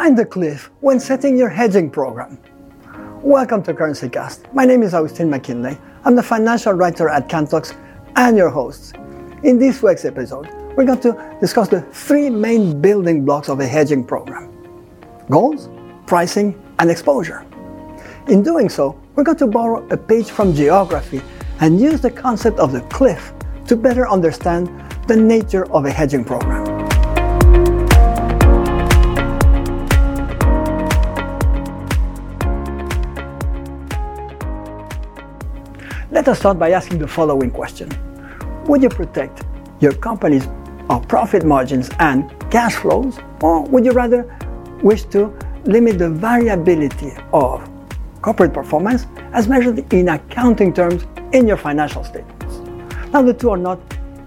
Find the cliff when setting your hedging program. Welcome to CurrencyCast. My name is Agustin Mackinlay. I'm the financial writer at Kantox and your host. In this week's episode, we're going to discuss the three main building blocks of a hedging program goals, pricing, and exposure. In doing so, we're going to borrow a page from geography and use the concept of the cliff to better understand the nature of a hedging program. Let us start by asking the following question Would you protect your company's uh, profit margins and cash flows, or would you rather wish to limit the variability of corporate performance as measured in accounting terms in your financial statements? Now, the two are not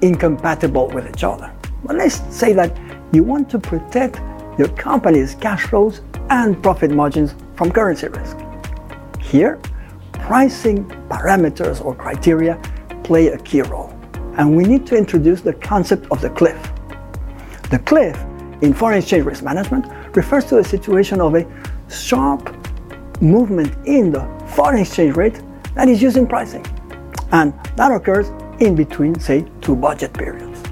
incompatible with each other. But let's say that you want to protect your company's cash flows and profit margins from currency risk. Here, pricing parameters or criteria play a key role, and we need to introduce the concept of the cliff. The cliff in foreign exchange risk management refers to a situation of a sharp movement in the foreign exchange rate that is used in pricing, and that occurs in between, say, two budget periods.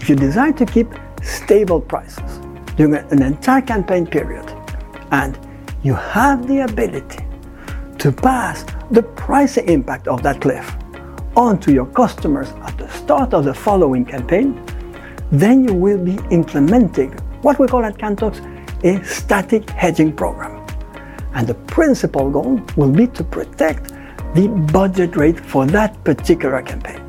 If you desire to keep stable prices during an entire campaign period, and you have the ability to pass the pricing impact of that cliff onto your customers at the start of the following campaign, then you will be implementing what we call at Kantox a static hedging program. And the principal goal will be to protect the budget rate for that particular campaign.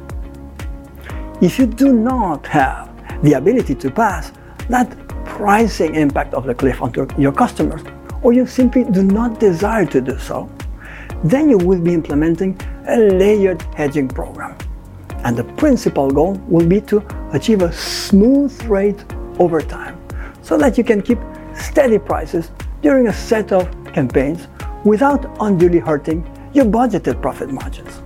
If you do not have the ability to pass that pricing impact of the cliff onto your customers, or you simply do not desire to do so, then you will be implementing a layered hedging program. And the principal goal will be to achieve a smooth rate over time so that you can keep steady prices during a set of campaigns without unduly hurting your budgeted profit margins.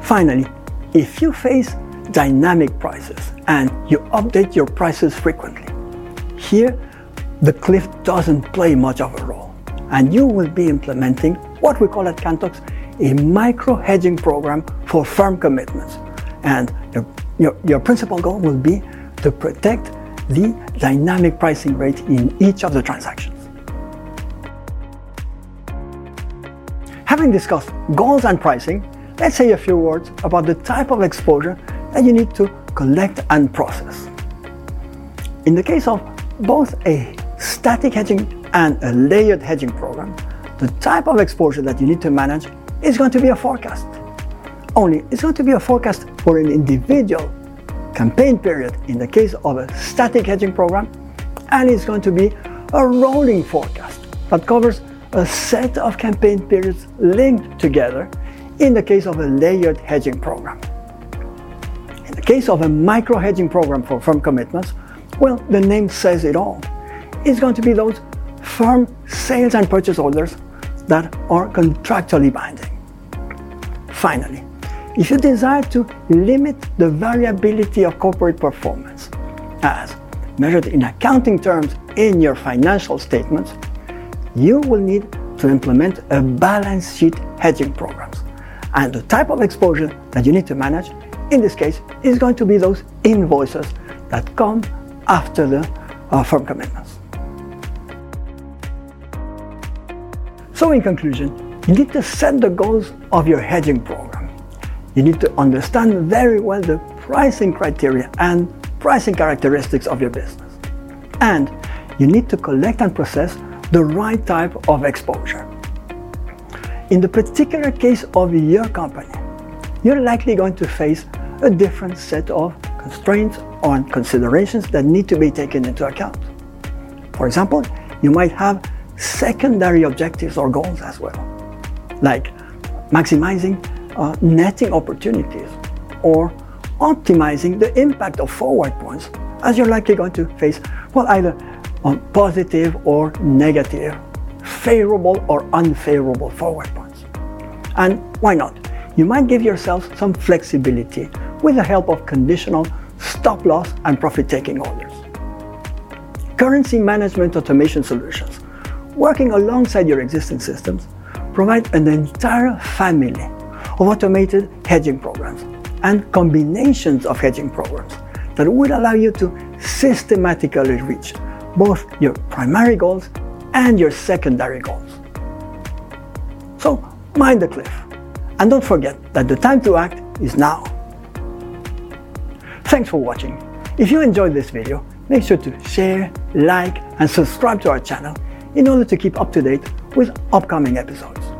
Finally, if you face dynamic prices and you update your prices frequently, here the cliff doesn't play much of a role and you will be implementing what we call at Kantox a micro hedging program for firm commitments. And your, your, your principal goal will be to protect the dynamic pricing rate in each of the transactions. Having discussed goals and pricing, let's say a few words about the type of exposure that you need to collect and process. In the case of both a static hedging and a layered hedging program, the type of exposure that you need to manage is going to be a forecast. Only it's going to be a forecast for an individual campaign period in the case of a static hedging program, and it's going to be a rolling forecast that covers a set of campaign periods linked together in the case of a layered hedging program. In the case of a micro hedging program for firm commitments, well, the name says it all. It's going to be those firm sales and purchase orders that are contractually binding. Finally, if you desire to limit the variability of corporate performance, as measured in accounting terms in your financial statements, you will need to implement a balance sheet hedging programs. And the type of exposure that you need to manage in this case is going to be those invoices that come after the uh, firm commitments. So, in conclusion, you need to set the goals of your hedging program. You need to understand very well the pricing criteria and pricing characteristics of your business. And you need to collect and process the right type of exposure. In the particular case of your company, you're likely going to face a different set of constraints or considerations that need to be taken into account. For example, you might have secondary objectives or goals as well, like maximizing uh, netting opportunities or optimizing the impact of forward points, as you're likely going to face, well, either on positive or negative, favorable or unfavorable forward points. And why not? You might give yourself some flexibility with the help of conditional stop loss and profit taking orders. currency management automation solutions, working alongside your existing systems, provide an entire family of automated hedging programs and combinations of hedging programs that will allow you to systematically reach both your primary goals and your secondary goals. So, mind the cliff. And don't forget that the time to act is now. Thanks for watching. If you enjoyed this video, make sure to share, like, and subscribe to our channel in order to keep up to date with upcoming episodes.